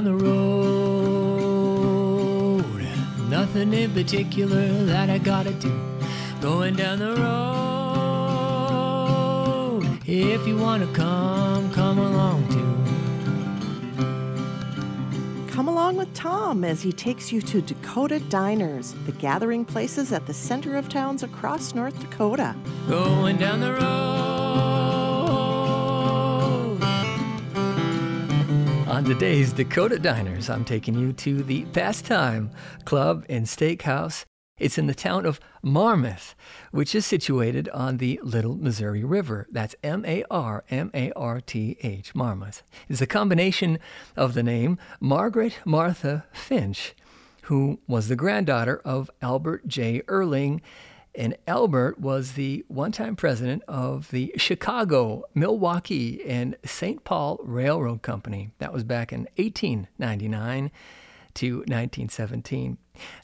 down the road. Nothing in particular that I gotta do. Going down the road. If you wanna come, come along too. Come along with Tom as he takes you to Dakota Diners, the gathering places at the center of towns across North Dakota. Going down the road. On today's Dakota Diners, I'm taking you to the Pastime Club and Steakhouse. It's in the town of Marmarth, which is situated on the Little Missouri River. That's M A R M A R T H, Marmarth. It's a combination of the name Margaret Martha Finch, who was the granddaughter of Albert J. Earling and Albert was the one time president of the Chicago, Milwaukee, and St. Paul Railroad Company. That was back in 1899 to 1917.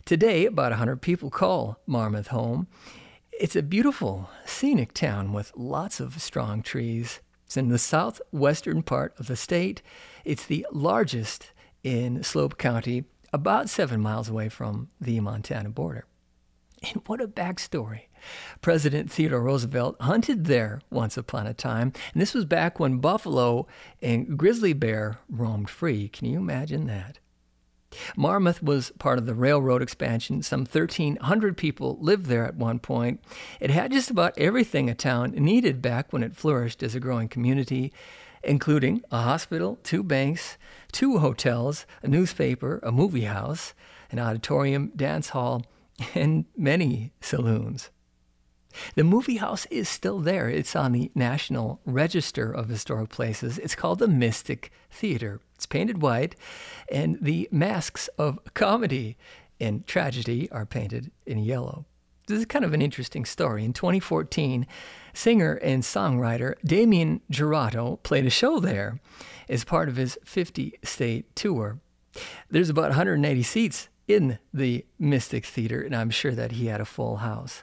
Today, about 100 people call Marmarth home. It's a beautiful, scenic town with lots of strong trees. It's in the southwestern part of the state. It's the largest in Slope County, about seven miles away from the Montana border. And what a backstory. President Theodore Roosevelt hunted there once upon a time, and this was back when buffalo and grizzly bear roamed free. Can you imagine that? Marmarth was part of the railroad expansion. Some 1,300 people lived there at one point. It had just about everything a town needed back when it flourished as a growing community, including a hospital, two banks, two hotels, a newspaper, a movie house, an auditorium, dance hall, and many saloons. The movie house is still there. It's on the National Register of Historic Places. It's called the Mystic Theater. It's painted white, and the masks of comedy and tragedy are painted in yellow. This is kind of an interesting story. In 2014, singer and songwriter Damien Jurado played a show there as part of his 50 state tour. There's about 180 seats in the Mystic Theater, and I'm sure that he had a full house.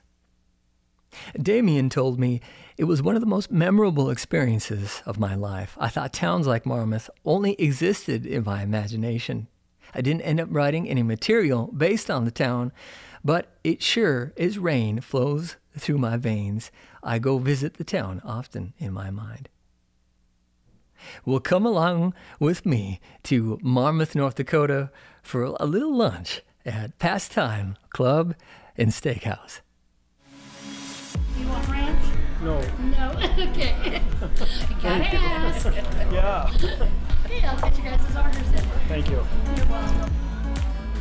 Damien told me it was one of the most memorable experiences of my life. I thought towns like Marmarth only existed in my imagination. I didn't end up writing any material based on the town, but it sure as rain flows through my veins. I go visit the town often in my mind. Well, come along with me to Marmarth, North Dakota for a little lunch at Pastime Club and Steakhouse. You want ranch? No. No. okay. Gotta ask. Yeah. Okay, I'll get you guys' orders in. Thank you. You're welcome.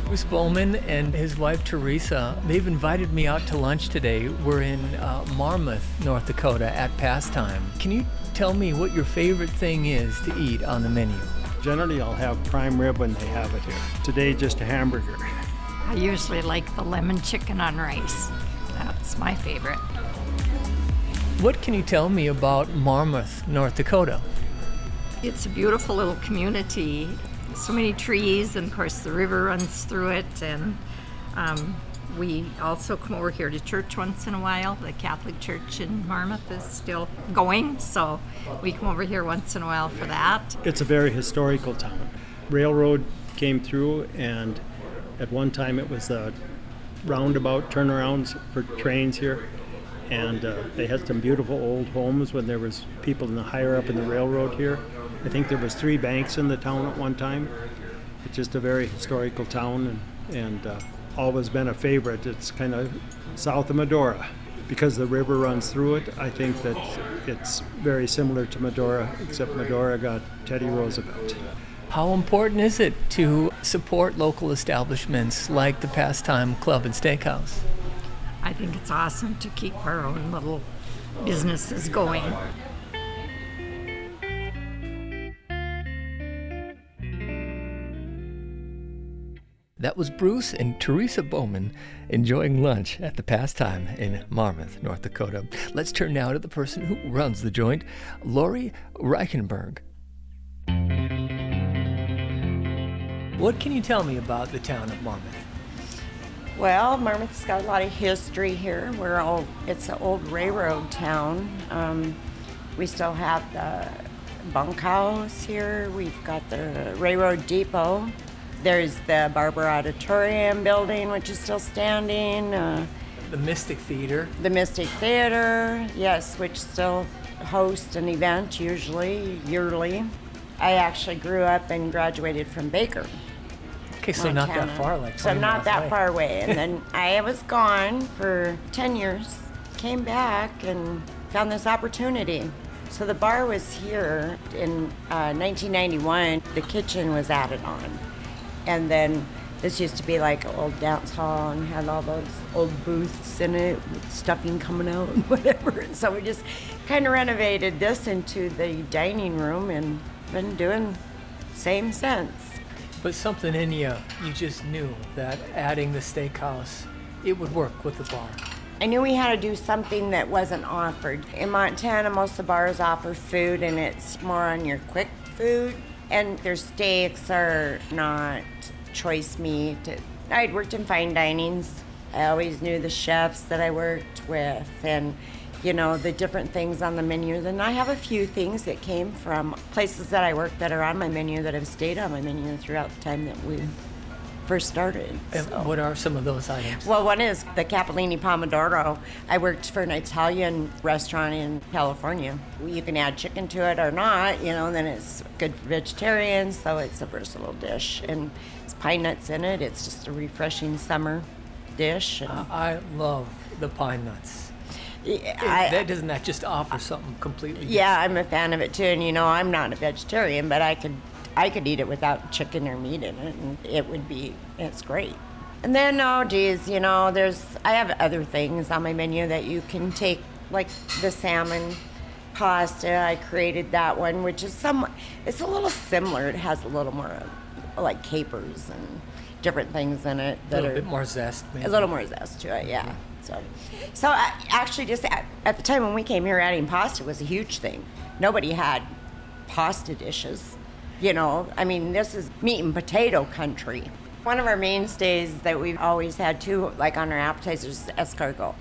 Bruce Bowman and his wife Teresa, they've invited me out to lunch today. We're in uh, Marmarth, North Dakota at Pastime. Can you tell me what your favorite thing is to eat on the menu? Generally, I'll have prime rib when they have it here. Today, just a hamburger. I usually like the lemon chicken on rice. That's my favorite. What can you tell me about Marmarth, North Dakota? It's a beautiful little community. So many trees, and of course, the river runs through it. And um, we also come over here to church once in a while. The Catholic Church in Marmarth is still going, so we come over here once in a while for that. It's a very historical town. Railroad came through, and at one time it was a roundabout turnarounds for trains here. And uh, they had some beautiful old homes when there was people in the higher up in the railroad here. I think there was three banks in the town at one time. It's just a very historical town, and, and uh, always been a favorite. It's kind of south of Medora. Because the river runs through it, I think that it's very similar to Medora, except Medora got Teddy Roosevelt. How important is it to support local establishments like the Pastime Club and Steakhouse? I think it's awesome to keep our own little businesses going. That was Bruce and Teresa Bowman enjoying lunch at the Pastime in Marmarth, North Dakota. Let's turn now to the person who runs the joint, Lori Reichenberg. What can you tell me about the town of Marmarth? Well, Marmarth's got a lot of history here. We're old, it's an old railroad town. Um, we still have the bunkhouse here. We've got the Railroad Depot. There's the Barber Auditorium building, which is still standing. Uh, The Mystic Theater. the Mystic Theater, yes, which still hosts an event usually yearly. I actually grew up and graduated from Baker. Okay, so not that far, like so 20 not that away. far away. And then I was gone for 10 years, came back and found this opportunity. So the bar was here in uh, 1991. The kitchen was added on, and then this used to be like an old dance hall and had all those old booths in it with stuffing coming out and whatever. And so we just kind of renovated this into the dining room and been doing same since. But something in you, you just knew that adding the steakhouse, it would work with the bar. I knew we had to do something that wasn't offered. In Montana, most of the bars offer food and it's more on your quick food. And their steaks are not choice meat. I'd worked in fine dinings. I always knew the chefs that I worked with and, you know, the different things on the menu. Then I have a few things that came from places that I worked that are on my menu that have stayed on my menu throughout the time that we first started. And So- what are some of those items? well, one is the Capellini Pomodoro. I worked for an Italian restaurant in California. You can add chicken to it or not, you know, then it's good for vegetarians, so it's a versatile dish. And it's pine nuts in it. It's just a refreshing summer dish. And uh, I love the pine nuts. I- that doesn't that just offer something completely different? yeah, I'm a fan of it too. And you know, I'm not a vegetarian, but I could I could eat it without chicken or meat in it, and it would be it's great. And then oh geez, you know, there's I have other things on my menu that you can take, like the salmon pasta. I created that one, which is some it's a little similar. It has a little more like capers and different things in it A that little are bit more zest, maybe. a little more zest to it, yeah. Mm-hmm. So, so I, actually, just at, at the time when we came here, adding pasta was a huge thing. Nobody had pasta dishes. You know, I mean, this is meat and potato country. One of our mainstays that we've always had too, like on our appetizers, is escargot.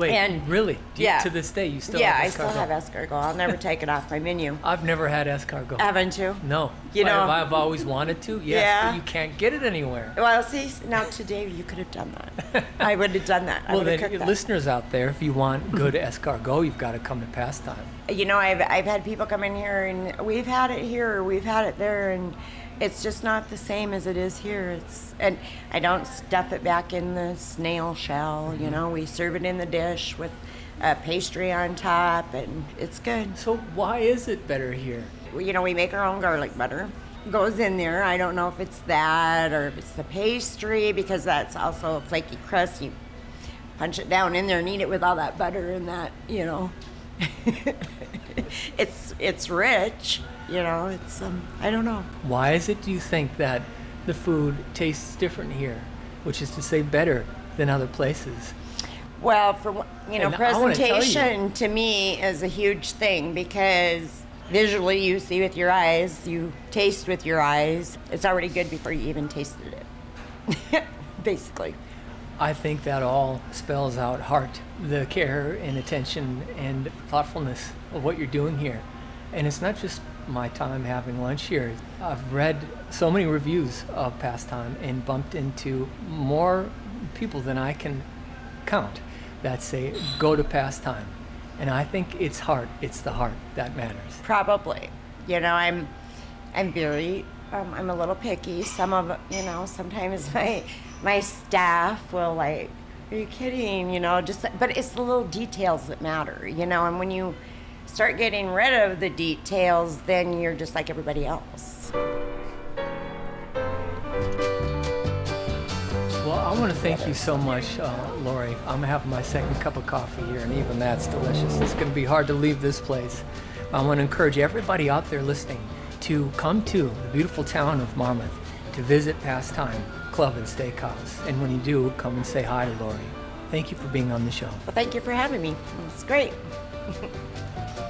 Wait, and- really? You- yeah. To this day, you still yeah, have I still have escargot. I'll never take it off my menu. I've never had escargot. Haven't you? no. You know- I've, I've always wanted to. Yes, Yeah. but you can't get it anywhere. Well, see, now today you could have done that. I would have done that. Well, then, that. listeners out there, if you want good escargot, you've got to come to Pastime. you know, I've, I've had people come in here and we've had it here, we've had it there, and it's just not the same as it is here. It's and I don't stuff it back in the snail shell. You mm-hmm. know, we serve it in the dish with a pastry on top, and it's good. So why is it better here? You know, we make our own garlic butter. Goes in there. I don't know if it's that or if it's the pastry because that's also a flaky crust. You punch it down in there and eat it with all that butter and that, you know. it's it's rich, you know. It's um, I don't know. Why is it, do you think, that the food tastes different here, which is to say better than other places? Well, for you know, And I you- presentation to me is a huge thing because visually you see with your eyes, you taste with your eyes. It's already good before you even tasted it. Basically. I think that all spells out heart, the care and attention and thoughtfulness of what you're doing here. And it's not just my time having lunch here. I've read so many reviews of Pastime and bumped into more people than I can count that say, go to Pastime. And I think it's heart, it's the heart that matters. Probably. You know, I'm I'm very um, I'm a little picky. Some of you know, sometimes my my staff will like, are you kidding? You know, just but it's the little details that matter. You know, and when you start getting rid of the details, then you're just like everybody else. Well, I want to thank you so much, uh, Lori. I'm having my second cup of coffee here, and even that's delicious. It's going to be hard to leave this place. I want to encourage everybody out there listening to come to the beautiful town of Marmarth to visit Pastime Club and Steakhouse. And when you do, come and say hi to Lori. Thank you for being on the show. Well, thank you for having me. It's great.